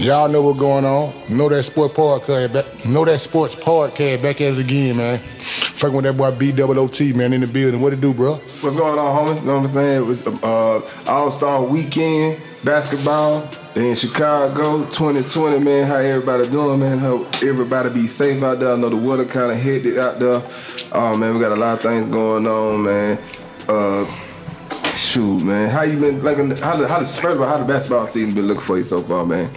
Y'all know what's going on. Know that sports podcast back. Know that sports podcast back at it again, man. Fucking with that boy B double O T man in the building. What it do, bro? What's going on, homie? You know what I'm saying? It was uh, All Star Weekend basketball in Chicago 2020, man. How everybody doing, man? Hope everybody be safe out there. I know the weather kind of hit it out there. Oh man, we got a lot of things going on, man. Uh, shoot, man. How you been? Like, how the how the first of all, how the basketball season been looking for you so far, man?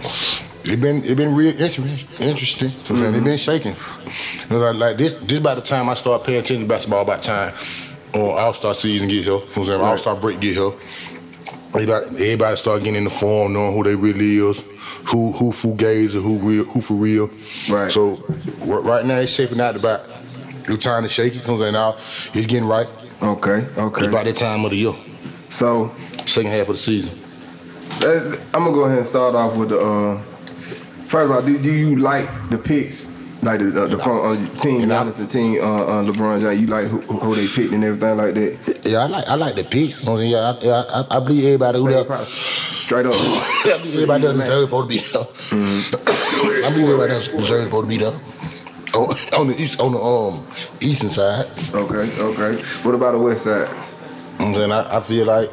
It been it been real interesting. Interesting. You know what I'm saying? It been shaking. Like, like this this by the time I start paying attention to basketball, about time or All Star season get here. You know saying? All Star break get here. Everybody, everybody start getting in the form, knowing who they really is, who who fugazi, who real, who for real. Right. So right now it's shaping out about. You're trying to shake it. You know what I'm saying? Now it's getting right. Okay, okay. It's about that time of the year, So second half of the season. Uh, I'm gonna go ahead and start off with the. Uh, first of all, do, do you like the picks, like the the, the from uh, team Giannis and team uh, uh, LeBron James? You like who, who they picked and everything like that? Yeah, I like I like the picks. You know what I'm saying? Yeah, I, I, I believe everybody who there. Straight up. I believe everybody there deserves supposed to be there. I believe everybody there deserves supposed to be there. On, on the east, on the um eastern side. Okay, okay. What about the west side? You know what I'm saying? I, I feel like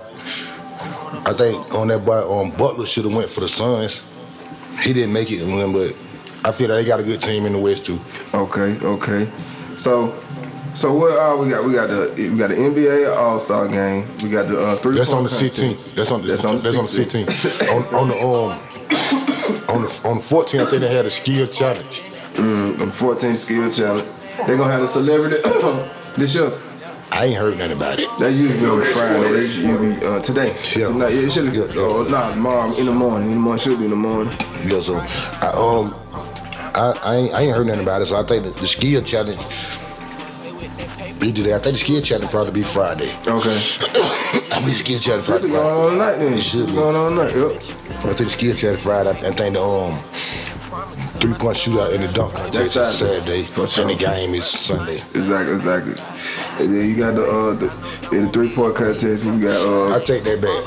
I think on that boy um Butler should have went for the Suns. He didn't make it, but I feel like they got a good team in the West too. Okay, okay. So, so what? Uh, we got we got the we got the NBA All Star game. We got the uh, three. That's on the 16th. That's on the That's on the that's on the 16th. 16th. on, on the um on the on the 14th, I think they had a skill challenge. Mm, on the 14 skill challenge. They're gonna have a celebrity this year. I ain't heard nothing about it. That usually on Friday. They usually be uh, today. Yeah. Tonight. Yeah, it should. Yeah, yeah. Oh, nah, tomorrow in the morning. In the morning should be in the morning. Yeah, so I um I, I ain't I ain't heard nothing about it. So I think the, the skill challenge. Either that, I think the skill challenge probably be Friday. Okay. I believe the skill challenge Should Friday. be going Friday. tonight then. It should be. going on tonight. Yep. I think the skill challenge Friday. I, I think the um three point shootout in the dunk contest Saturday. Saturday, For sure. and the game is Sunday. Exactly. Exactly. And then you got the uh the, in the three point contest. We got uh I take that back.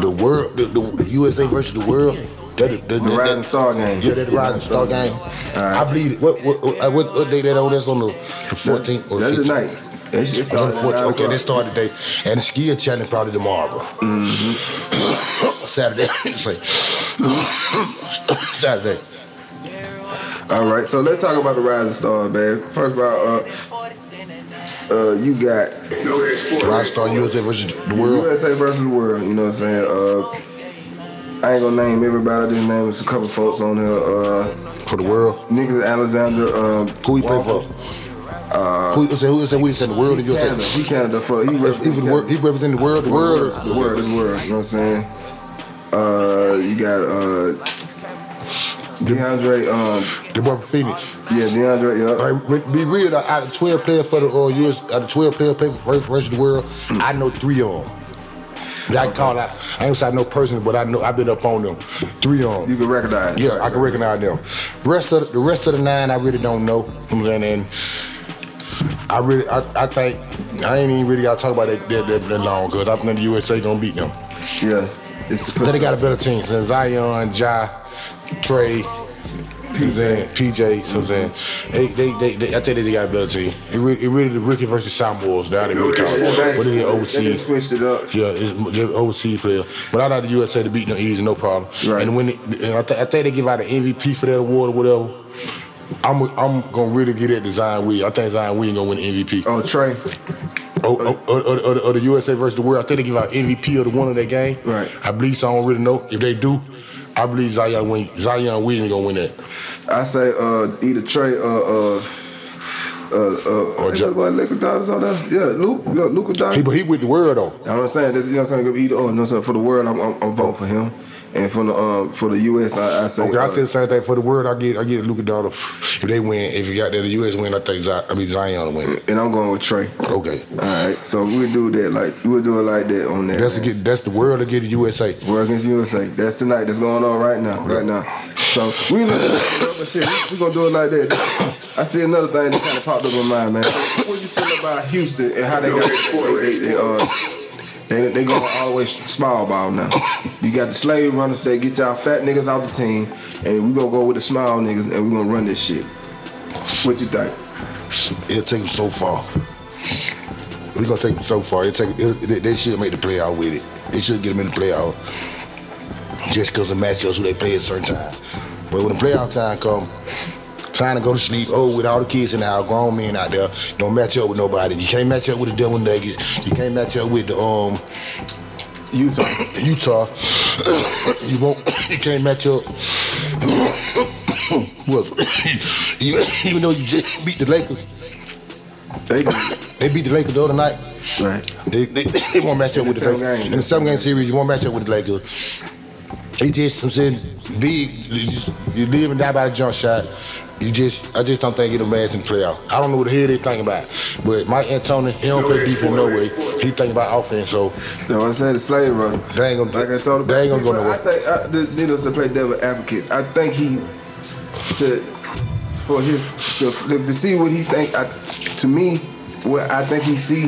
The world, the, the USA versus the world. That, that, that, the Rising Star game. Yeah, that the Rising Star game. I believe it. What what what, what, what day that on? That's on the 14th or the That's 15th. the night. That's It's on the 14th. Okay, they that's start today. And the skill challenge probably tomorrow. Mm-hmm. Saturday. Say. Saturday. All right, so let's talk about the Rising Stars, man. First of all, uh, uh, you got Rising Star USA versus the world. USA versus the world. You know what I'm saying? Uh, I ain't gonna name everybody. I just name a couple folks on here. Uh, For the world. Nicholas Alexander. Um, Who he play for? Uh, who say who say who said the world USA? Canada. He Canada for he If, if the he the world, the world, the world, the world. You know what I'm saying? Uh, you got uh, DeAndre. Um, the from Phoenix. yeah, DeAndre. Yeah. Be real, out of 12 players for the uh, US, out of 12 players play for rest of the world, I know three of them. That I can call out. I ain't say no person, but I know I've been up on them. Three of them. You can recognize. Yeah, I can recognize them. Rest of the, the rest of the nine, I really don't know. You know I'm saying, and I really, I, I think I ain't even really got to talk about that that, that, that long because I think the USA gonna beat them. Yes. It's Then they got a better team. So Zion, Ja, Trae, PJ, PJ. Saying they, they, they, they, I think they got a better team. It really, it really the rookie versus sophomores. Now they really call Yeah, it. they- But they just switched it up. Yeah, it's they're overseas player. But I like the USA to beat them easy, no problem. Right. And when they, and I, th- I think they give out an MVP for that award or whatever. I'm I'm gonna really get at the Zion Williams. I think Zion Williams gonna win the MVP. Oh, Trae. Oh, oh, oh, oh, oh, the USA versus the world. I think they give out MVP of the one of that game. Right. I believe so. I don't really know if they do. I believe Zion win. Zion Williams gonna win that. I say uh, either Trae or uh, uh, uh, Or or Ja- what Luka on there? Yeah, Luke, look, Luka Doncic. He, but he with the world though. You know what I'm saying? This, you know what I'm saying? Either or, you know what I'm saying? For the world, I'm, I'm, I'm voting for him. And for the um, for the US, I, I say Okay, I uh, said the same thing for the world. I get I get Luka Doncic. If they win, if you got that the US win, I think I mean Zion win and I'm going with Trae. Okay. All right, so we'll do that like we'll do it like that on that. That's to get that's the world to get the USA. World against USA. That's tonight. That's going on right now. Right now. So we look shit. We, we gonna do it like that. I see another thing that kind of popped up in my mind, man. What do you feel about Houston and how they got they, they, they, uh They they going all the way small ball now. You got the slave runner say, get y'all fat niggas out the team, and we gonna go with the small niggas, and we gonna run this shit. What you think? It'll take them so far. We gonna take them so far. It take it, they, should make the playoff with it. They should get them in the playoff just because of matchups who they play at certain time. But when the playoff time come, time to go to sleep. Oh, with all the kids and the house, grown men out there, don't match up with nobody. You can't match up with the Denver Nuggets. You can't match up with the um Utah. Utah. you won't. You can't match up. well, even, even though you just beat the Lakers, They they beat the Lakers the other night. right. They they, they won't match up In with the the Lakers. game. In the seven game series, you won't match up with the Lakers. He just I'm saying big. You, just, you live and die by the jump shot. You just I just don't think it'll match in the playoff. I don't know what the hell they think about. But Mike D'Antoni, he don't play defense no way. He think about offense. So That's what I said. The slave runner. They ain't gonna- like I told him. they ain't gonna go nowhere. I think I, the Needles to play devil advocates. I think he to for his to, to see what he think. I, to me, what I think he see,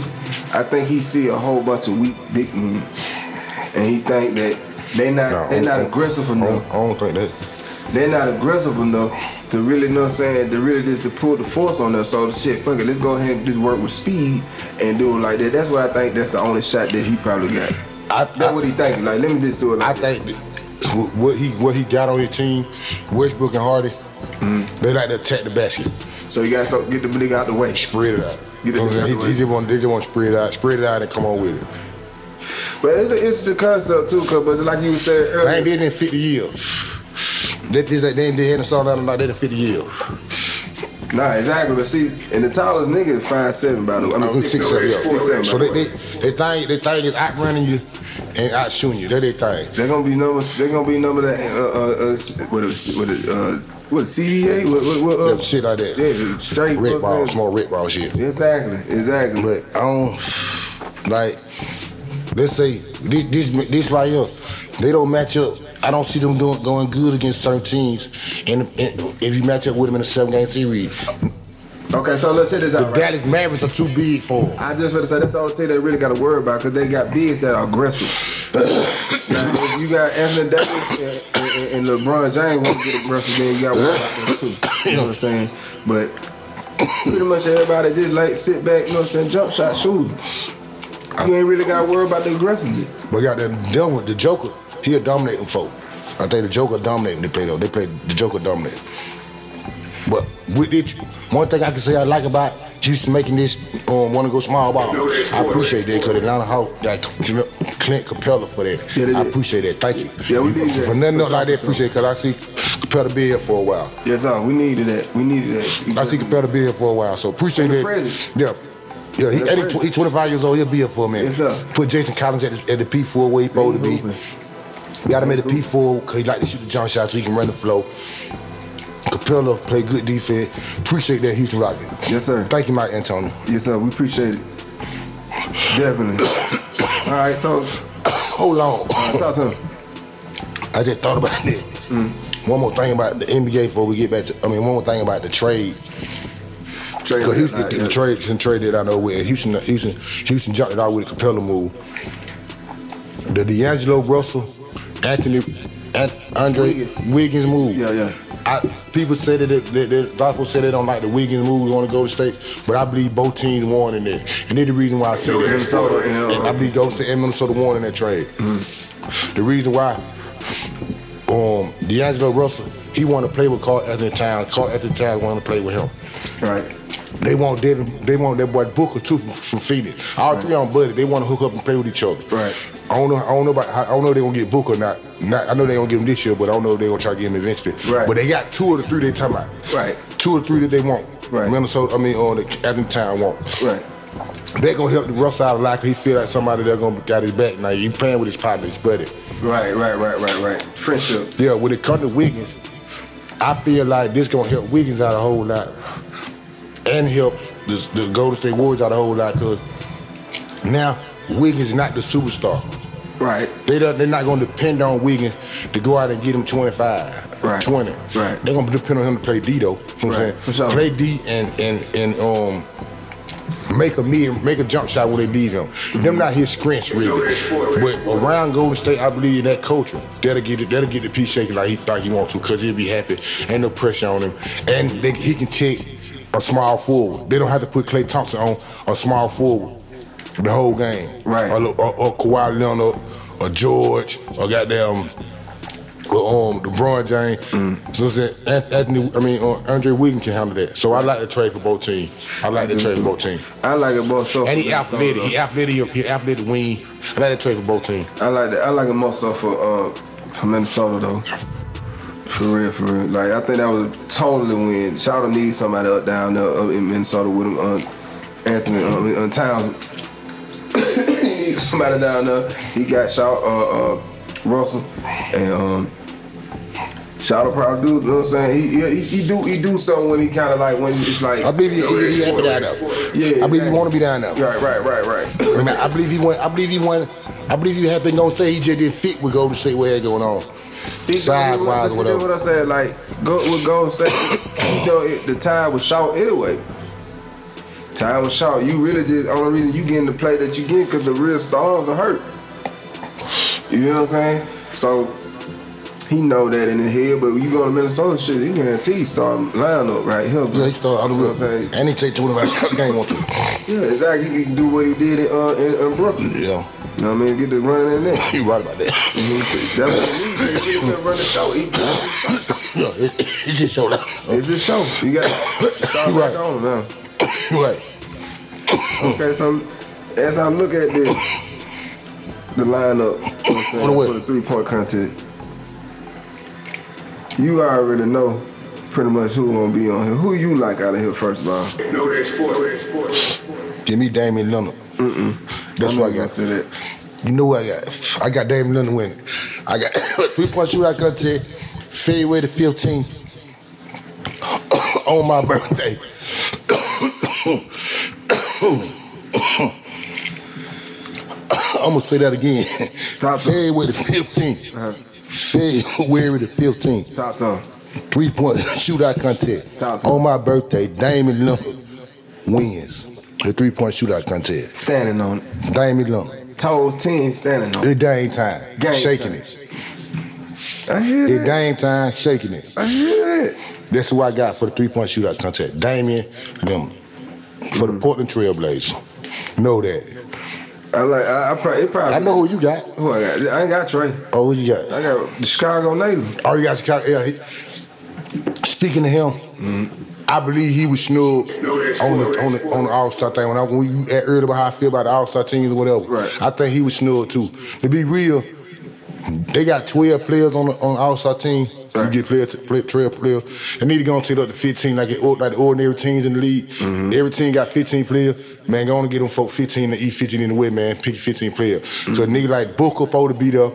I think he see a whole bunch of weak big men, and he think that they not No, they not aggressive I enough. don't, I don't think that. They're not aggressive enough to really know what I'm saying to really just to pull the force on us. So shit, fuck it, let's go ahead and just work with speed and do it like that. That's what I think. That's the only shot that he probably got. I- That's I- what he thinking. Like, let me just do it I like that. think that what he what he got on his team, Westbrook and Hardy, Mm-hmm. they like to attack the basket, So you got to get the nigga out the way. spread it out. Get it You know the he, he just want they just want to spread it out, spread it out, and come on with it. But it's an interesting concept too, cause but like you said ain't earlier, did it in 50 years. They, they, they, they hadn't started out like that in 50 years. nah, exactly. But see, and the tallest nigga is five seven by the way. I mean Uh, six, seven, yeah. Six, seven, So they, the they, they think they think it's outrunning you and out shooting you. That they think. They're gonna be number. They're gonna be number that. Uh, uh, uh, what is what is uh, what CBA? What what, what uh, Yeah, shit like that. Yeah, straight. Red ball, small red ball shit. Exactly, exactly. But I don't like. Let's say this this this right here, they don't match up. I don't see them doing going good against certain teams. And, and if you match up with them in a seven game series, Okay, so let's hit this the out. Right? Dallas Mavericks are too big for them. I just want to say that's all the team they really got to worry about because they got bigs that are aggressive. now, if you got Anthony Davis and, and, and LeBron James want to get aggressive, then you got to worry about them too. You know what I'm saying? But pretty much everybody just like sit back, you know what I'm saying, jump shot shooters. You ain't really got to worry about the aggressiveness. But got that Denver, the Joker, he'll dominate them folk. I think the Joker dominate when they play though. They play the Joker dominate. But with it, one thing I can say I like about Houston making this um, want to go small ball, I appreciate that because Atlanta Hawk got Clint Capela for that. Yeah, I appreciate that. Thank you. Yeah, we need for, that. For nothing else like that, appreciate because I see Capela be here for a while. Yes, sir. We needed that. We needed that. I see Capela be here for a while, so appreciate that. present. Yeah. Yeah, he, And the and he, he 25 years old. He'll be here for a minute. Yes, sir. Put Jason Collins at the, at the P4 where he supposed to be. Hooping. Got him at the P4 because he like to shoot the jump shot so he can run the flow. Capela play good defense. Appreciate that Houston Rocket. Yes, sir. Thank you, Mike D'Antoni. Yes, sir. We appreciate it. Definitely. All right, so Hold on. uh, talk to him. I just thought about that. One more thing about the NBA before we get back to, I mean, one more thing about the trade. Trade Because Houston, the, the trade, the trade that I know with Houston, Houston, Houston jumped it out with a Capela move. The D'Angelo Russell, Anthony, An- Andre Wiggins move. Yeah, yeah. I, people say that, it, that, that folks say they don't like the Wiggins move on to Golden State, but I believe both teams won in that. And that's the reason why I say that. Minnesota and, uh, And I believe Golden State and Minnesota won in that trade. The reason why, um, D'Angelo Russell, he wanted to play with Karl-Anthony Towns. Karl-Anthony Towns wanted to play with him. Right. They want Devin, they want that boy Booker too from, from Phoenix. All three on buddy. They want to hook up and play with each other. Right. I don't know. I don't know about. I don't know if they gonna get Booker or not. not. I know they're gonna get him this year, but I don't know if they gonna try to get him eventually. Right. But they got two of the three they talking about. Right. Two or three that they want. Right. Minnesota. I mean, uh, on the Athens Town want. Right. They gonna help the Russ out a lot. 'cause he feel like somebody that gonna got his back. Now you playing with his partner, his buddy. Right, right, right, right, right. Friendship. Yeah. When it comes to Wiggins, I feel like this gonna help Wiggins out a whole lot, and help the, the Golden State Warriors out a whole lot because now Wiggins is not the superstar. Right. They don't, they're not going to depend on Wiggins to go out and get him 25, Right. 20. Right. They're going to depend on him to play D though. You know what I'm Right, saying? for sure. Play D and and and um make a mid, make a jump shot when they leave him. Them not his strengths really. But around Golden State, I believe in that culture. That'll get it, that'll get the piece shaking like he thought he want to, cause he'll be happy. Ain't no pressure on him, and they, he can take a small forward. They don't have to put Klay Thompson on a small forward the whole game. Right. Or, or, or Kawhi Leonard, or George, or goddamn or, um, LeBron James. Mm. So it's that Anthony, I mean, uh, Andre Wiggins can handle that. So I like to trade for both teams. I like to trade for both teams. I like it more so. And he athletic. He athletic. He athletic wing. I like to trade for both teams. I like that. I like it more so for uh, for Minnesota though. For real, for real. Like I think that was a totally win. Shout out needs somebody up down there up in Minnesota with him. Uh, Anthony uh, uh, Towns. Needs somebody down there. He got shout uh, uh, Russell and um. Shout out probably do, you know what I'm saying? He, he, he do he do something when he kind of like when it's like I believe he, he, he happy down there. Yeah, I believe he want to be down there. Right, right, right, right. I, mean, I believe he went. I believe he went. I believe you he happy Golden say He just didn't fit with Golden State. Where it going on? He Size do- wise, whatever. What I said. Like, go with Golden State. you know, it, the time was short anyway. Time was short. You really just the only reason you getting the play that you get because the real stars are hurt. You know what I'm saying? So he know that in his head. But when you go to Minnesota, shit, he guarantee start lineup right here. Yeah, he started on the You real. saying? And he take 25 shots a game on two. Yeah, exactly. He can do what he did in, uh, in, in Brooklyn. Yeah, You know what I mean? Get the running in there. you right about that. That's what he needs. Get him run the show. He, yeah, it, it just showed up. it's his show. You got to start You right. back on now. right. Okay, so as I look at this, the lineup you know what I'm saying, For the for the three point contest, you already know pretty much who gonna be on here. Who you like out of here first of all? Know that sport. Know. Give me Damian Lillard. That's I'm what I not got. say that. You know what I got? I got Damian Lillard winning. I got three point shootout contest, fadeaway to 15 on my birthday. I'm gonna say that again. Top two. Fadeaway to 15. Uh-huh. Fadeaway to 15. Talk to him. Three point shootout contest. On my birthday, Damian Lillard wins the three point shootout contest. Standing on it. Damian Lillard. Toes team standing on it. It Dame time. Game shaking time. it. I hear It that. Dame time, shaking it. I hear that. That's who I got for the three point shootout contest. Damian Lillard. For the mm. Portland Trailblazers. Know that. I like. I, I probably. Probably. I know who you got. who I got. I ain't got Trae. Oh, who you got? I got the Chicago native. Oh, you got Chicago. Yeah, he, speaking to him, I believe he was snubbed on the on the on the All Star thing. When I when we had earlier about how I feel about the All Star teams or whatever, Right. I think he was snubbed too. To be real, they got twelve players on the on All Star team. You get player, play, twelve players. They need to go and take up to fifteen, like it, like the ordinary teams in the league. Mm-hmm. Every team got fifteen players. Man, go on and get them folk fifteen to eat fifteen in the way, man. Pick fifteen players. So a nigga like Booker supposed to be there.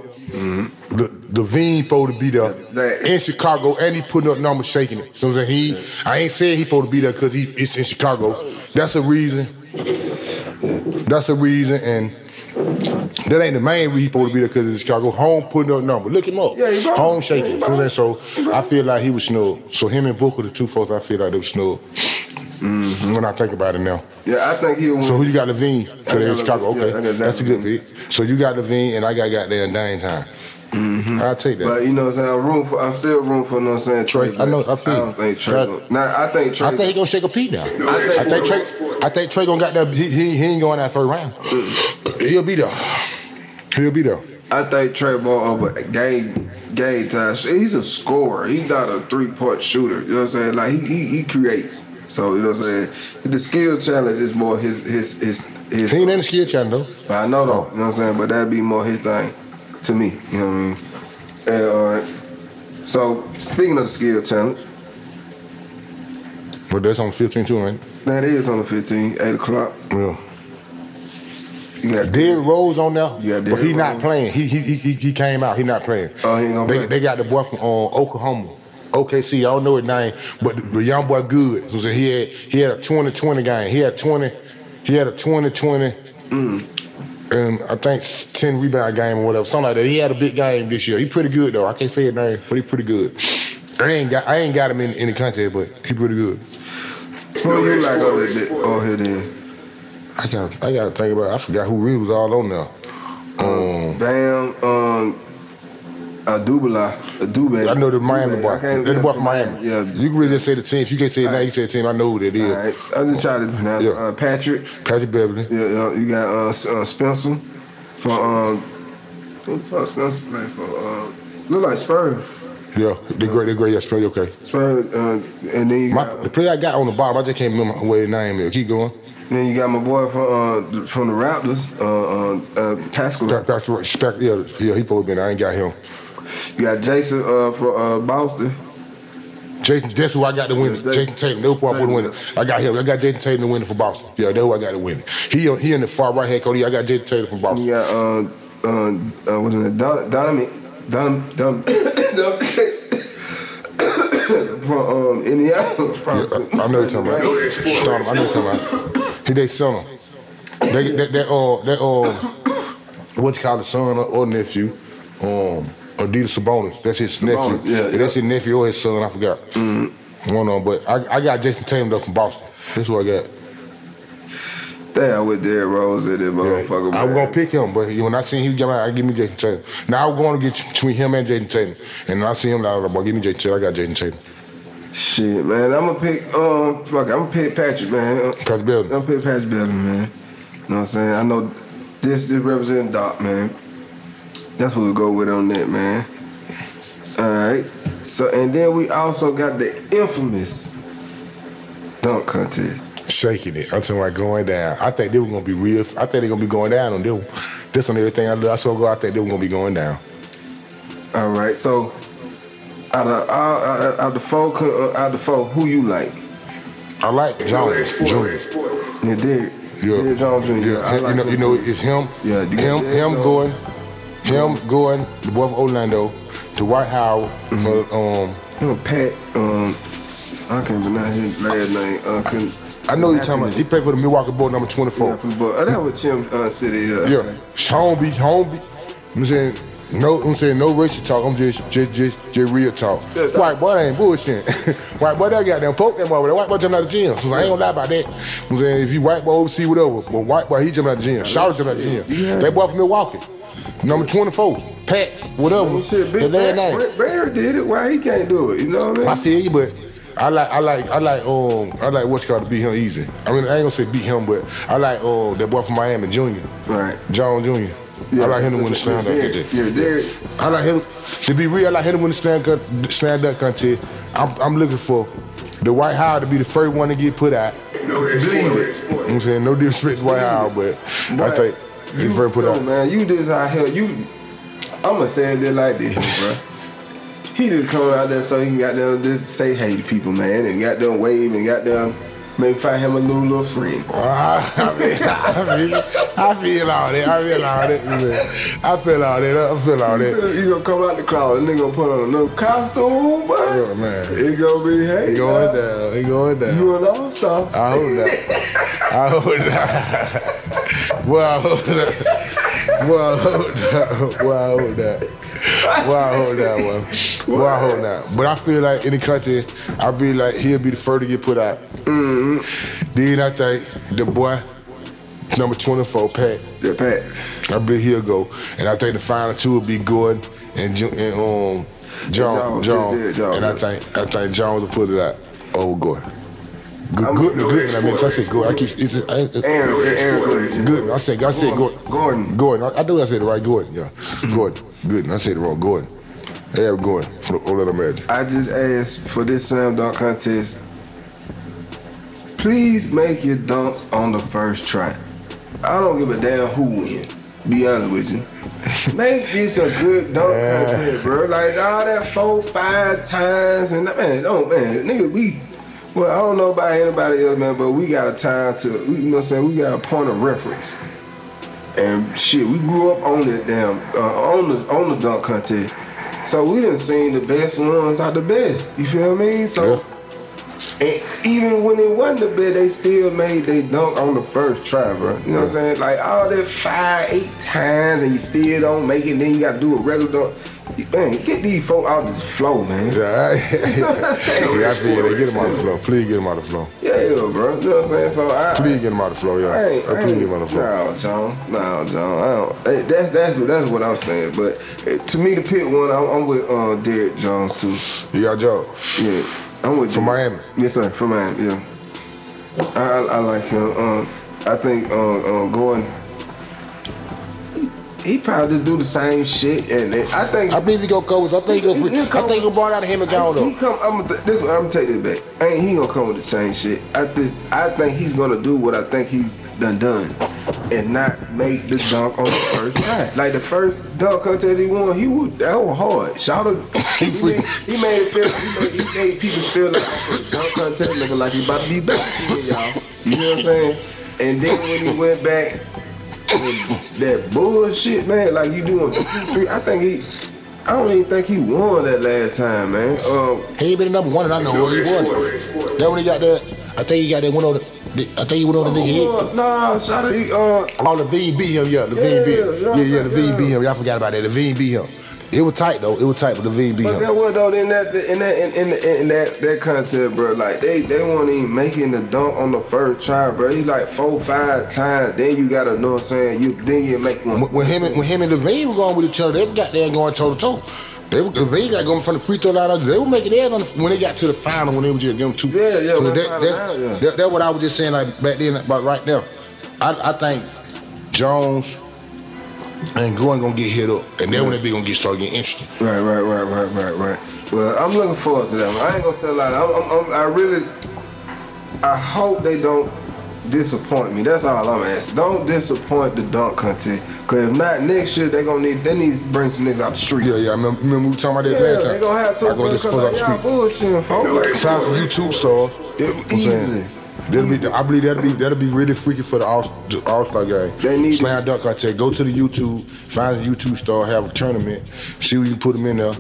The the Veen supposed to be there That- in Chicago, and he putting up numbers, shaking it. So I'm saying he, I ain't saying he supposed to be there because he it's in Chicago. That's a reason. That's a reason, and that ain't the main reason he supposed to be there because it's Chicago. Home putting up number. Look him up. Yeah, he. Home shaking. Yeah, so, I feel like he was snubbed. So him and Booker, the two folks, I feel like they were snubbed. Mm-hmm. When I think about it now. Yeah, I think he'll win. So who you got LaVine? So I they in Chicago. Okay, Yeah, I that's a good pick. So you got LaVine, and I got goddamn Dame time. Mm-hmm. I'll take that. But you know what I'm saying? I'm room for I'm still room for you know what I'm saying Trae, I know- I feel I don't think Trae gonna- Nah, I think Trae I think he gonna shake a P now. I I think- think Trae. I think Trae gonna got that. He, he, he ain't going that first round. He'll be there. He'll be there. I think Trae Ball over game game time. He's a scorer. He's not a three point shooter. You know what I'm saying? Like he, he he creates. So you know what I'm saying? The skill challenge is more his his his his. He ain't in the skill challenge though. But I know though, you know what I'm saying? But that'd be more his thing to me. You know what I mean? And, uh, so speaking of the skill challenge, But that's on 15 too, man. That is on the 15, 8 o'clock. Yeah. You got Derrick Rose on there, Yeah, but he Derrick not playing. He, he he he came out. He not playing. Oh, he ain't gonna they, play. They got the boy from um, Oklahoma. OKC, I don't know his name, but the, the young boy good. So he had he had a 20-20 game. He had 20, he had a 20-20, and I think 10 rebound game or whatever, something like that. He had a big game this year. He pretty good though. I can't say his name, but he pretty good. I ain't got I ain't got him in, in the contest, but he pretty good. Who you like over there? Oh, here then. I got I gotta think about. It. I forgot who really was all on there. Um, Bam, um, Adubala, Adube. I know the Miami Dube. boy. I can't- That's the boy from Miami. Yeah, You can really just say the team. If you can't say it now, you say the team. I know who that is. All right, I just tried to pronounce Yeah. uh, Patrick. Patrick Beverley. Yeah, yeah, you got uh, uh, Spencer from um, who the fuck Spencer play for? Uh, look like Spurs. Yeah, they great. They great. Yeah, you okay. Spurs, uh, and then you My, got the player I got on the bottom, I just can't remember what his name is. Keep going. then you got my boy from uh, from the Raptors, uh, uh, uh, Pascal. That- That's right. Spec, yeah, yeah, he probably been. I ain't got him. You got Jason uh, from uh, Boston. Jason, that's who I got to win it. Yeah, Jayson Tatum, that's who I put to win it. I got him. I got Jayson Tatum to win it for Boston. Yeah, that's who I got to win it. He he in the far right hand Cody. I got Jayson Tatum from Boston. Yeah, uh, uh, uh, what's his name? Don, Donovan, Don, Don, Don, from um, Indiana. Yeah, I, I know you're talking about. Start him. I know you're talking about. He they son him. They that that uh that uh what you call the son or, or nephew, um Adidas Sabonis. That's his Sabonis, nephew. yeah, yeah. That's his nephew or his son. I forgot. One of them, but I, I got Jayson Tatum though from Boston. That's who I got. Damn, with Derrick Rose in there, Yeah, motherfucker. I was gonna pick him, but when I seen he give me, I give me Jayson Tatum. Now I was going to get between him and Jayson Tatum, and when I see him now, I'm gonna give me Jayson Tatum. I got Jayson Tatum. Shit, man. I'm gonna pick um fuck. I'm gonna pick Patrick, man. Patrick Beverley. I'm gonna pick Patrick Beverley, man. You know what I'm saying? I know this this represents Doc, man. That's what we go with on that, man. All right. So and then we also got the infamous dunk contest. Shaking it. I'm talking about going down. I think they were gonna be real. I think they're gonna be going down on this. one. This on everything I do. I saw go. I think they were gonna be going down. All right. So out of all out out the four, uh, out of the four, who you like? I like Jones Jr. Yeah, did. Yeah, Derrick Jones Jr. Yeah, I you like know, you know, it's him. Yeah, you him, him Jones. going, him going. The boy from Orlando, Dwight Howard Mm-hmm. for um. You know, Pat, um, I can't pronounce his last name. Uh, couldn't, I know you're talking about. He played for the Milwaukee Bucks, number 24. Yeah. Oh, that was Chim uh, City. Yeah. Yeah, okay. home beat, home beat. I'm saying no, I'm saying no racial talk. I'm just just just, just real talk. White boy ain't bullshit. white boy that got them poke them over there. White boy jumping out the gym. So I ain't gonna lie about that. I'm saying if you white boy overseas whatever, but white boy he jumping out the gym. Shout jumping out the gym. Yeah. That boy from Milwaukee, number 24, Pat, whatever. Well, shit, the Big last Barry, name. Brent Barry did it. Why he can't do it? You know what I mean? I feel you, but I like I like I like um I like what's called to beat him easy. I mean I ain't gonna say beat him, but I like um that boy from Miami, Junior, right. John Junior. Yeah, I like him to win the slam dunk Yeah, contest. yeah, Derrick. I like him to be real. I like him to win the slam, slam dunk contest. I'm, I'm looking for the Dwight Howard to be the first one to get put out. No Believe it. You know what I'm saying no disrespect to Dwight Howard, but I think you, he's first put out. man, you just out here. You, I'm gonna say it just like this, bro. He just come out there so he got them just say hey to people, man, and got them wave and got them maybe find him a new little friend. I feel, I feel, I feel all that. I feel all that. man. I feel all that. I feel all that. You gonna come out the crowd and nigga gonna put on a new costume, boy. Oh, man. It gonna be hey, He going man, down. He going down. you an all star. I hope that. I hope that. Well, I hope that. Well, I hope that. Well, I hope that. Well, I hope that one. Well, I hope that. But I feel like in the country, I feel like he'll be the first to get put out. Then I think the boy, number 24, Pat, Yeah, Pat. I believe he'll go. And I think the final two will be Gordon and, and um, John. Jones, John. yeah, Jones, and I think I think Jones will put it out over Gordon. Good, good, good, I mean, I said good. I keep it's, it's, it's, Aaron, Aaron Gordon. Good. I said, I said Gordon. Gordon. Gordon. I, I I said the right. Gordon. Yeah. Gordon. Good. I said the wrong. Gordon. Yeah, Gordon. From the Orlando Magic. I just asked for this slam dunk contest. Please make your dunks on the first try. I don't give a damn who win. Be honest with you. Make this a good dunk contest, bro. Like all that four, five times, and man, don't man, nigga, we. Well, I don't know about anybody else, man, but we got a time to, you know what I'm saying? We got a point of reference. And shit, we grew up on that damn uh, on the on the dunk contest. So we done seen the best ones are the best. You feel me? So and even when it wasn't the best, they still made they dunk on the first try, bro. You know what I'm saying? Like all that five, eight times and you still don't make it, then you gotta do a regular dunk. Man, get these folk out of this flow, man. Yeah, I, yeah, I feel they get them out of the flow. Please get them out of the flow. Yeah, bro. You know what I'm saying? So I, Please get them out of the flow, yeah. I ain't, Uh, I Please get them out of the flow. No, John. No, John. I don't. Hey, that's that's that's what I'm saying. But eh, to me, the pit one, I'm, I'm with uh, Derrick Jones too. You got Joe. Yeah, I'm with From Derrick. Miami? Yes, sir. From Miami. Yeah. I I, I like him. Um, I think uh, uh, Gordon. He probably just do the same shit, and, and I think I believe he go covers. I think he go free. He'll I come think he with- brought out of him and John He come. I'm gonna this. I'm gonna take this back. Ain't he gonna come with the same shit? I this. I think he's gonna do what I think he done done, and not make the dunk on the first try. Like the first dunk contest he won, he was that was hard. Shout out. He, made, he made it feel. He made, he made people feel like the dunk contest looking like he about to be back y'all. You know what I'm saying? And then when he went back. With That bullshit, man. Like you doing three. I think he. I don't even think he won that last time, man. Um, He ain't been the number one, and I know where he won. That when he got that, I think he got that one on the. I think he went on the nigga hit. uh, nah, shout out. he, Uh, Oh, LaVine beat him, yeah. LaVine beat him. Yeah, Yeah, yeah, LaVine yeah. beat him. Y'all forgot about that. LaVine beat him. It was tight though. It was tight, with the beat but that what though? In that, in that, in, in, in that, that contest, bro. Like they, they weren't even making the dunk on the first try, bro. He like four, five times. Then you gotta know what I'm saying. You then you make one. When, him and when him and LaVine were going with each other, they got there going toe to toe. They were, LaVine got going from the free throw line. They were making theirs on the, when they got to the final when they were just them two. Yeah, yeah, So that, that's, yeah. that- that's what I was just saying like back then, but right now, I, I think Jones and Gordon gonna get hit up, and then when they be gonna get start getting interesting. Right, right, right, right, right, right. Well, I'm looking forward to that. One. I ain't gonna say a lot. I'm, I'm, I'm, I really, I hope they don't disappoint me. That's all I'm asking. Don't disappoint the dunk contest. Cause if not, next year they gonna need. They need to bring some niggas out the street. Yeah, yeah. I remember, remember we were talking about that Yeah, last time. they gonna have to. I go just up the street. bullshitting, folks. Like, Find some YouTube stars. Yeah, You know what I'm saying? easily. That'll be, I believe that'll be that'll be really freaky for the All Star game. They need- slam dunk contest. Go to the YouTube, find a YouTube star, have a tournament, see who you can put them in there,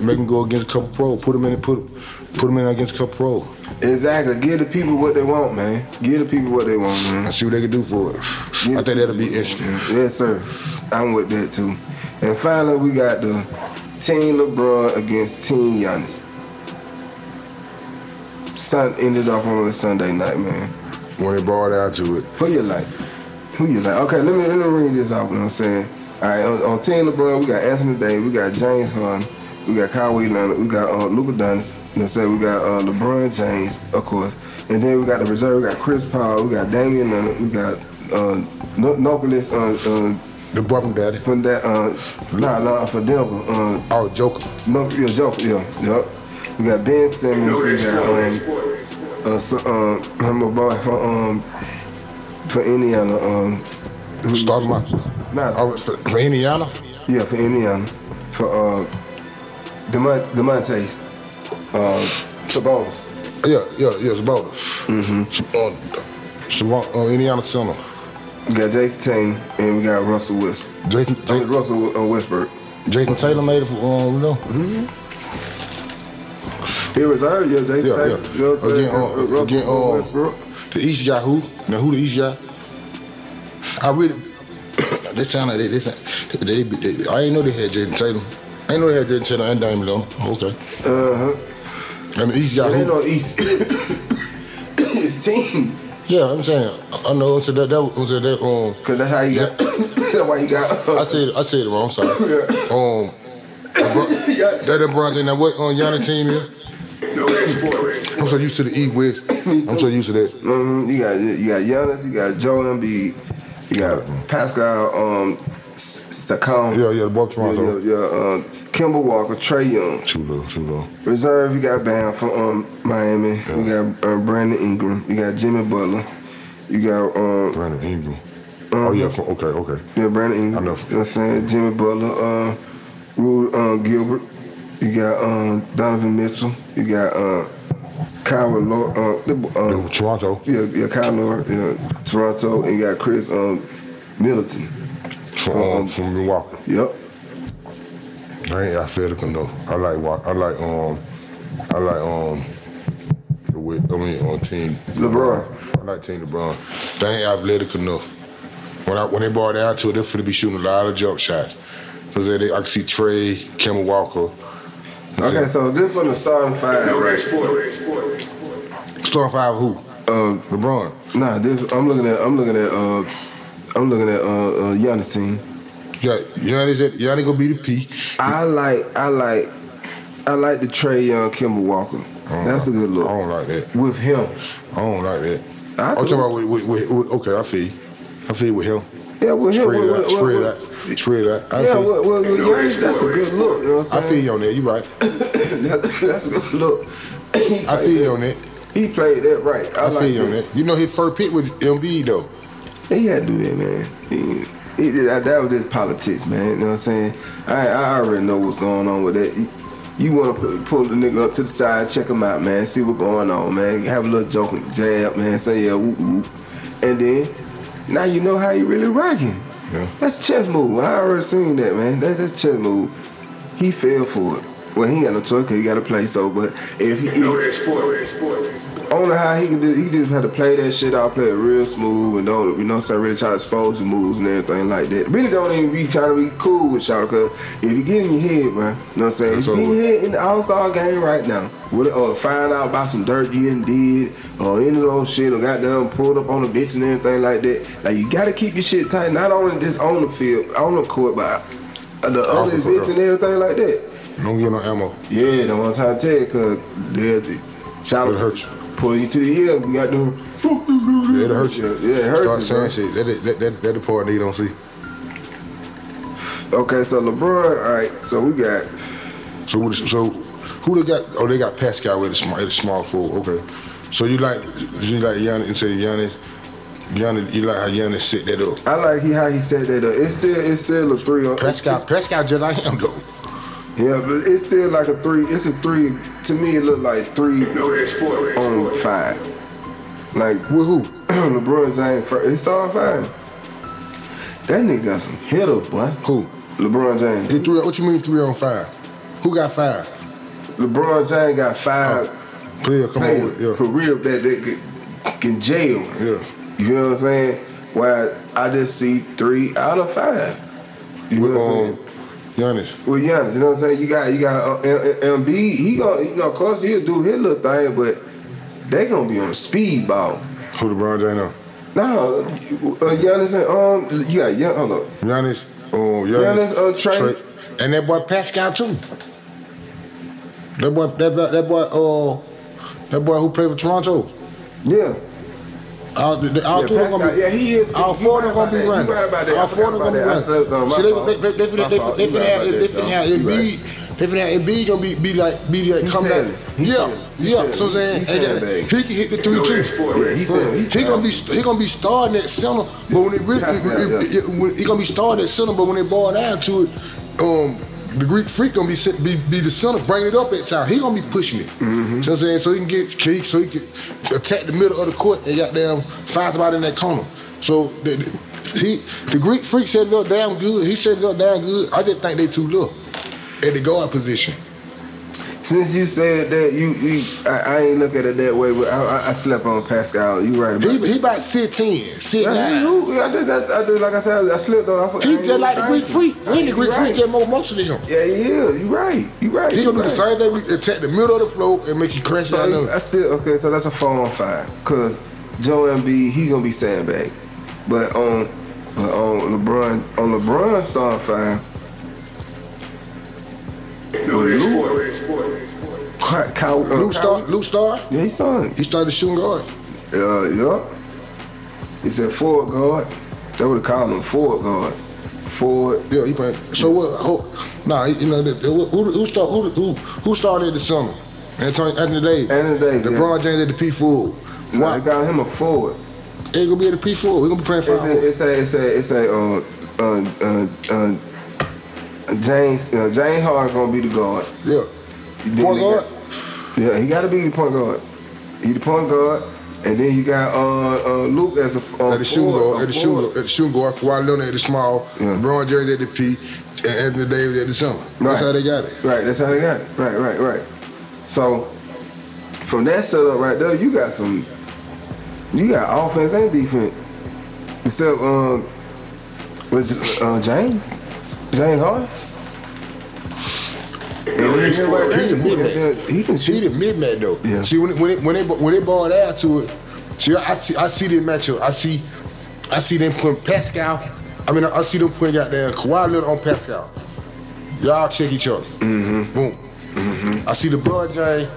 make them go against a couple pro, put them in, and put put them in against a couple pro, Exactly. Give the people what they want, man. Give the people what they want, man. and see what they can do for it. I think that'll be interesting. Yes, sir. I'm with that too. And finally, we got the Team LeBron against Team Giannis. Sun ended up on a Sunday night, man. When they brought out to it, Who you like? Who you like? Okay, let me let me read this out. You know what I'm saying? All right, on, on Team LeBron, we got Anthony Davis, we got James Harden, we got Kawhi Leonard, we got uh, Luka Doncic. You know what I'm saying? We got uh, LeBron James, of course, and then we got the reserve. We got Chris Paul, we got Damian Leonard, we got uh, Nucleus uh, uh, the boy from Daddy. from that. Uh, nah, nah, for Denver. Uh, Oh, Joker. no, yeah, Joker, yeah, yep. We got Ben Simmons. No We got um, exploit. uh, so, um, my boy for um, for Indiana. Um, who- Start my. Nah, Oh, for, for Indiana. yeah, for Indiana. For uh, Demont Demonte, uh, Sabonis. Yeah, yeah, yeah. It's about. Mm-hmm. Uh, Savant, uh, Indiana Center. We got Jayson Tatum and we got Russell Westbrook. Jason, I mean, Jason, Russell uh, Westbrook. Jason Taylor made it for um, you know. He retired, yeah, Jason Yeah, Tatum. yeah. You know I'm? Again, uh, Uh, Russell again, uh, Westbrook. The East guy who? Now who the East guy? I really this sound like they, this, they, they, they, I ain't know they had Jayson Tatum. I ain't know they had Jayson Tatum and Dame Lillard. Okay. Uh-huh. And the East guy who? no East. It's team. Yeah, I'm saying I know. So that that was that um. Cause that's how you got. that's why you got. I said I said it wrong. Sorry. Yeah. Um. LeBron- That LeBron thing. Now what on Giannis team is? I'm so used to the East West. I'm so used to that. hmm You got you got Giannis, you got Joel Embiid, you got Pascal um Sakon. Yeah, yeah, the both Yeah, Toronto. yeah, yeah, um, Kemba Walker, Trae Young. Too low, too low. Reserve, you got Bam from um, Miami. You got uh, Brandon Ingram. You got Jimmy Butler. You got um, Brandon Ingram. Oh yeah, from, okay, okay. yeah, Brandon Ingram. I know. You know what I'm saying? Jimmy Butler, uh, Rudy uh, Gilbert. You got um, Donovan Mitchell. You got uh, Kyle Lord. Uh, uh, Toronto. yeah, yeah, Kyle Lord. Yeah, Toronto. And you got Khris um, Middleton. From, um, from Milwaukee. Yep. I ain't athletic enough. I like I like um I like um the way I mean on team LeBron. I like team LeBron. They ain't athletic enough. When I when they brought down to it, they're finna be shooting a lot of jump shots. So they, I can see Trae, Kemba Walker. Okay, so just from the starting five, right? Starting five who? Um, LeBron. nah, this I'm looking at. I'm looking at. Uh, I'm looking at uh, uh Giannis team. Yeah, Giannis, at- Giannis gonna be the P. I like. I like. I like the Trae Young, Kemba Walker. That's a good look. I don't like that. with him. I don't like that. I I'm talking about with, with, with, with okay, I feel you. I feel you with him. Yeah, with him. Spread with- that, with- spread with- that, spread that. I Yeah, feel, with, with, with Giannis, that's a good look. You know what I'm I saying? feel you on that. You right. that's, that's a good look. I feel you on that. He played that right. I, I like feel you on that. You know his first pick with Embiid though. He had to do that, man. He, he, that, that was just politics, man. You know what I'm saying? I, I already know what's going on with that. You, you want to pull, pull the nigga up to the side, check him out, man. See what's going on, man. Have a little joke and jab, man. Say yeah, whoop whoop, and then now you know how you really rocking. Yeah. That's chess move. I already seen that, man. That, that's chess move. He fell for it. Well, he ain't got no choice 'cause he got to play. So, but if he, No export. export. I don't know how he can do. He just had to play that shit out, play it real smooth, and don't you know, so really try to expose the moves and everything like that. Really don't even be trying to be cool with y'all, cause if you get in your head, bro, you know what I'm saying? If you get in your head in the All Star game right now, what, or find out about some dirt you done did, or any of those shit, or got them pulled up on the bitch and everything like that. Like you gotta keep your shit tight, not only just on the field, on the court, but uh, the other the court, and everything like that. Don't get no ammo. Yeah, the one trying to tell you, cause they'll shout It'll hurt you. Pull you to the ear. We got them. Fuck you, dude. It'll hurt you. Yeah, it hurts. Start you, saying shit. That, that, that, that the part they don't see. Okay, so LeBron. All right, so we got. So so who they got? Oh, they got Pascal with a small, at a small four. Okay. So you like you like Giannis and say Giannis, Giannis. You like how Giannis set that up. I like he how he said that. Though. It's still it's still a three. On, Pascal, Pascal just like him though. Yeah, but it's still like a three. It's a three. To me, it looked like three on five. Like With who? LeBron James, fir- he started five. That nigga got some hitters, boy. Who? LeBron James. He three. What you mean three on five? Who got five? LeBron James got five Player, come players on yeah. for real that they could, can jail. Yeah. You know what I'm saying? While I just see three out of five. You know With what I'm um, saying? Giannis. With Giannis, you know what I'm saying? You got you got uh, M- M- Embiid. He gonna you know of course he'll do his little thing, but they gonna be on a speed ball. Who LeBron James know? No, uh, Giannis and um, you got Gian, hold up. Giannis. Oh, Giannis. Giannis, uh, Trae. And that boy Pascal too. That boy, that boy, that boy, uh, that boy who played for Toronto. Yeah. All, the, all Yeah, two them gonna be. yeah, he is. All four them gonna be that. running. Right about that. All four forgot gonna be about that. I slept on running. See, they, they, they, they, finna- they, fault. they, You finna have, they finna have. Embiid. They finna have Embiid gonna be be like be like He come back. Yeah, said it. He yeah. So I'm saying He said and it, then babe. he can hit the three export. Yeah, he said he, gonna be he gonna be starting at center, but when it really Yeah, yeah, it- it- when- he gonna be starting at center, but when they ball down to it, um, the Greek freak gonna be sit- be, be the center, bring it up at time. He gonna be pushing it. Mm-hmm. So I'm saying so he can get he- so he can attack the middle of the court and goddamn find somebody in that corner. So the, the- he the Greek freak set it damn good. He set it damn good. I just think they too little at the guard position. Since you said that, you, you I, I ain't look at it that way, but I, I, I slept on Pascal. You right about He, that. he about sit ten, sit nine. you- I did, I, I did, like I said, I slipped on. I, forgot- He I just like the Greek freak. to. Really, the Greek You freak right. get more motion than him. Yeah, yeah, you right. You right. He you gonna do the same thing. We attack the middle of the floor and make you crash down So there. I still okay. So that's a four on five. Cause Joe Embiid, he gonna be sandbag. But on, but on LeBron, on LeBron starting five, No Well, export. export. Ky- Ky- uh, Luke Star, Luke Star, Yeah, he started. he started shooting guard. Uh, yup. He said forward guard. They would call him forward guard. Forward. Yeah, he played. So what? Who, nah, you know who who start who who who started the summer? Anthony Anthony Davis. Anthony Davis, LeBron James at the P four. Nah, Why? they got him a forward. He gonna be at the P four. He gonna be playing a, it's a, it's a, it's a, uh, uh, uh, uh, James, uh, James Harden gonna be the guard. Yeah. Point guard. Yeah, he got to be the point guard. He the point guard, and then you got uh, uh, Luke as a uh, At the shooting guard, at the shooting guard, at the shooting guard, Kawhi Leonard at the small, Yeah. LeBron James at the P, and Anthony Davis at the center. That's Right. how they got it. Right, that's how they got it. Right, right, right. So from that setup right there, you got some. You got offense and defense. Except um, with uh, James. James Harden. And he, right He the he, mid-man. he, he can He shoot. the mid man though. Yeah. See when it, when it, when they when they ball down to it, see I see I see this matchup. I see I see them putting Pascal. I mean I see them putting goddamn Kawhi Leonard on Pascal. Y'all check each other. Mm-hmm. Boom. I see the blood James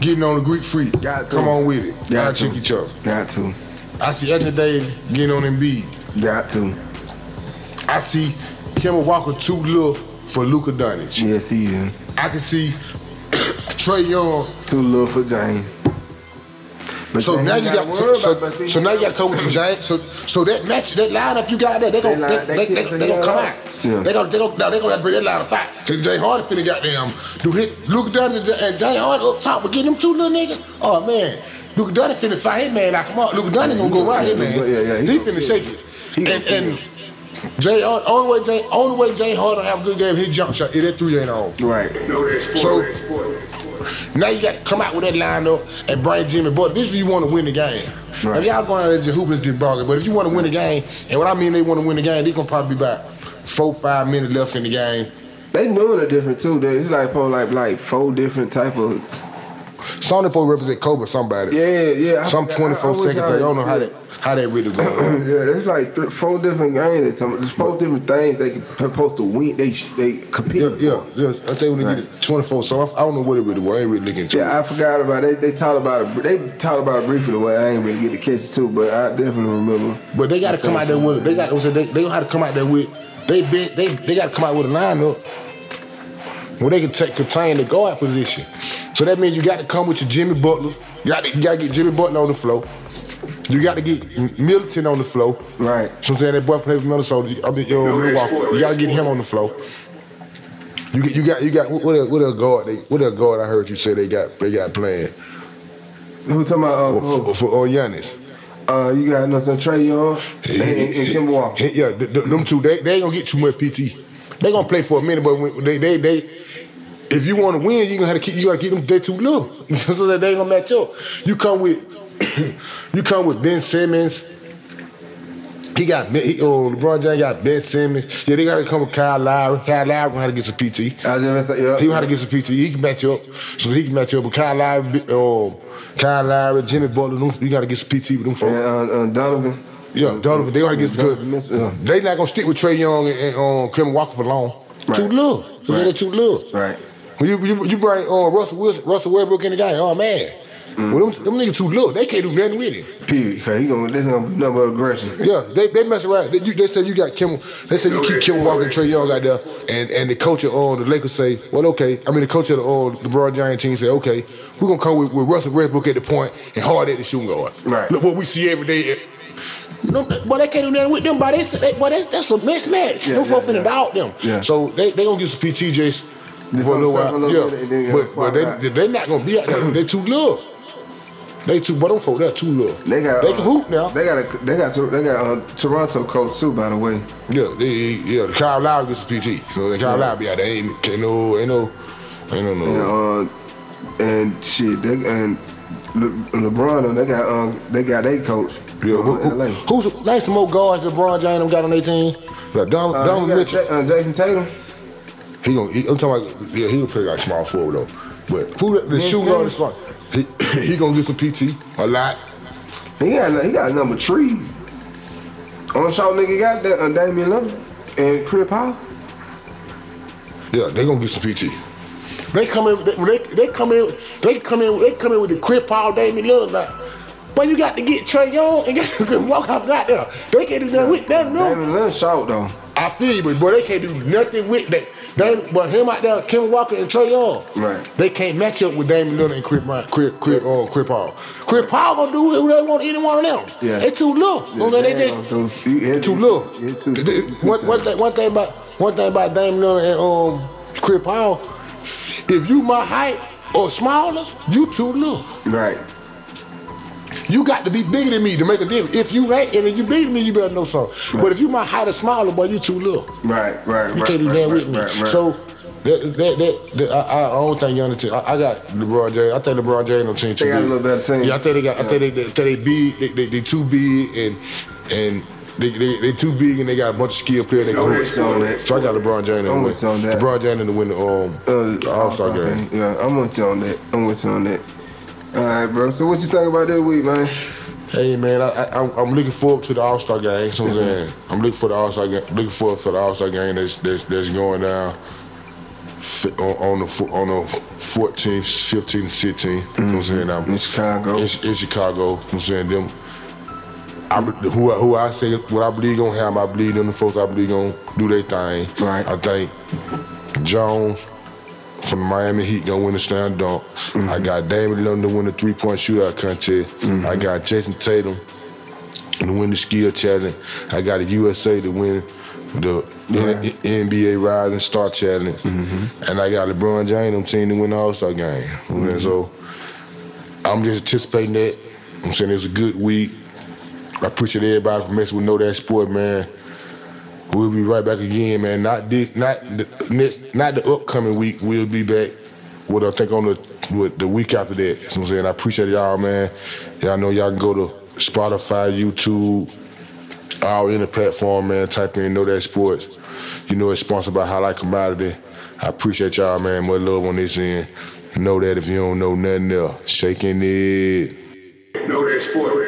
getting on the Greek freak. Got to. Come on with it. Y'all Got to. check each other. Got to. I see Anthony Davis getting on Embiid. Got to. I see Kemba Walker too little for Luka Doncic. Yes, he is. I can see Trae Young Too little for James. But So now you gotta so, so, about- but see, so now you got to come with your Giants. So so that match that lineup you got there, they gonna They they, they, they they, keep they, saying gonna come out. Yeah. They gonna they gonna now they gonna bring that lineup back. Cause Jay Harden finna goddamn do hit Luka Doncic and Jay Harden up top, but get them two little niggas. Oh man, Luka Doncic finna fight him man like come on. Luka Doncic gonna go right here man. Yeah, yeah, he finna shake it. And and Jay Harden, only way Jay only way Jay Harden have a good game, his jump shot, if that three ain't on. Oh. Right. That's sport. So- Now you got to come out with that lineup and bring Jimmy Butler. This is if you want to win the game. Right. If y'all going out there just hooping just bargain, but if you want to win the game, and what I mean they want to win the game, they gonna probably be about four five minutes left in the game. They doing it different too. They- It's like probably like like four different type of of them represent Kobe, somebody. yeah yeah. I Some forgot- I- I 24 wish They don't know how yeah. that how that really go? yeah, there's like three, four different games. Some, there's four different things they supposed to win. They they compete. yeah, yeah, yeah. I think when they Right. get it 24, so I, I don't know what it really was. I ain't really looking into Yeah, it. I forgot about it. They, they talked about it. They talked about it briefly. The way I ain't really get to catch it too, but I definitely remember. But they got to come out there with. They got. They they they gonna have to come out there with. They be, they they got to come out with a lineup where they can take contain the guard position. So that means you got to come with your Jimmy Butler. You got to, you got to get Jimmy Butler on the floor. You got to get Middleton on the floor. Right. So I'm saying that boy played for Minnesota. I mean, uh, Milwaukee. You got to get him on the floor. You get, you got, you got. What a, what a guard? They, what a guard? I heard you say they got, they got playing Who talking about? Uh, for, who? for, for uh, Giannis. Uh, you got nothing Trae Young and, and, and Kemba Walker. Yeah, th- th- them two, they, they ain't gonna get too much PT. They gonna play for a minute, but when they they they if you want to win, you gonna have to keep you gotta keep them they too little. so that they ain't gonna match up. You come with you come with Ben Simmons. He got he, oh, LeBron James got Ben Simmons. Yeah, they gotta come with Kyle Lowry. Kyle Lowry gonna have to get some PT. I was say, yeah. He gonna have to get some PT. He can match you up, so he can match you up with Kyle Lowry. Um, Kyle Lowry, Jimmy Butler. them- You gotta get some PT with them folks. and uh, uh, Donovan. Yeah, Donovan, they gonna get good. Yeah. They not gonna stick with Trae Young and, and um, Kevin Walker for long. Right. Too little. Right. they too little. Right. When you, you, you bring uh, Russell Wilson, Russell Westbrook in the game, oh man. Mm. Well, them, them niggas too little. They can't do nothing with it. Period. Cause he gonna this gonna be nothing but aggression. Yeah, they, they mess around. They, you, they said you got Kim. They said you keep Kim Walker and Trae Young out there, and, and the coach of uh, the Lakers say, well, okay. I mean, the coach of the uh, LeBron Giant team say, okay, we're gonna come with, with Russell Westbrook at the point and hard at the shooting guard. Right. Look what we see every day. No, but they can't do nothing with them. But they, they, but they, that's a mismatch. Yeah, folks yeah, yeah. dog them. Yeah. So they they gonna get some PTJs for a little while. yeah, bit, and then but, but they back. they not gonna be out there. They too little. They too, but them folk they're too little. They got they uh, can hoop now. They got a they got they got uh, Toronto coach too, by the way. Yeah, they, yeah. Kyle Lowry gets a PT, so the Kyle Lowry be out there. Ain't, ain't no, ain't no, ain't no, no. And uh, and shit, they and Le, LeBron they got uh, they got their coach. yeah, uh, who, who, LA. who's name some more guards LeBron James got on their team? Like Don, Uh, got Mitchell. Uh, Jayson Tatum. He gonna, he, I'm talking about, yeah, he gonna play like small forward though. But who the, the shooting guard is smart? He, he gonna get some PT a lot. He got he got number three. On show nigga got that uh, Damian Lillard and Chris Paul. Yeah, they gonna get some PT. They come in, they, they, they come in, they come in, they come in with the Crip Paul Damian Lillard now. But you got to get Trae Young and get walk off out there. They can't do nothing with them, no. Damian Lillard short though. I feel you, but boy, they can't do nothing with that. They, but him out there, Kim Walker and Trae Young, Right. They can't match up with Damian Lillard and Crip, Crip, Crip, uh, Crip Paul. Crip Paul gonna do who they want, either one of them. Yeah. They too little. You know what I'm saying? they just Those- he- he- too little. too- too one, one, thing, one thing about one thing about Damian Lillard and um, Crip Paul, if you my height or smaller, you too little. Right. You got to be bigger than me to make a difference. If you ain't, and if you bigger than me, you better know something. But if you my height or smaller, boy, you too little. Right. Right. You right, can't do right, that right, with me. Right, right. So that, that, that, I, I don't think y'all team. I, I got LeBron James. I think LeBron James on team too They got a big. little better team. Yeah, I think they got. I think they, they, think they big. They, they, they too big and and they, they, they too big and they got a bunch of skilled players. They I'm go on that. So I got LeBron James in the I'm with you on that. LeBron James in the win the um Uh, All Star game. Yeah, I'm with you on that. I'm with you on that. All right, bro. So what you think about this week, man? Hey man, I, I, I'm, I'm looking forward to the All Star game. So I'm saying I'm looking for the All Star game. Looking forward for the All Star game that's, that's that's going down on, on the on the 14th, 15th, 16th. You know what I'm mm-hmm. saying? I'm, In Chicago. in, in Chicago. You know what I'm saying them. I, who, I- who I say what I believe gonna happen, I believe them the folks I believe gonna do their thing. Right. I think Jones from the Miami Heat gonna win the slam dunk. Mm-hmm. I got Damian Lillard to win the three point shootout contest. Mm-hmm. I got Jayson Tatum to win the skill challenge. I got the USA to win the N- NBA Rising Star Challenge, mm-hmm. and I got LeBron James team to win the All Star game. And so I'm just anticipating that. I'm saying it was a good week. I appreciate everybody for messing with Know That Sport, man. We'll be right back again, man. Not this, not the next, not the upcoming week. We'll be back. What I think on the the week after that. You know what I'm saying I appreciate y'all, man. Y'all know y'all can go to Spotify, YouTube, all in the platform, man. Type in Know That Sports. You know it's sponsored by Highlight Commodity. I appreciate y'all, man. Much love on this end. Know that if you don't know nothing else, shaking it. Know that sport.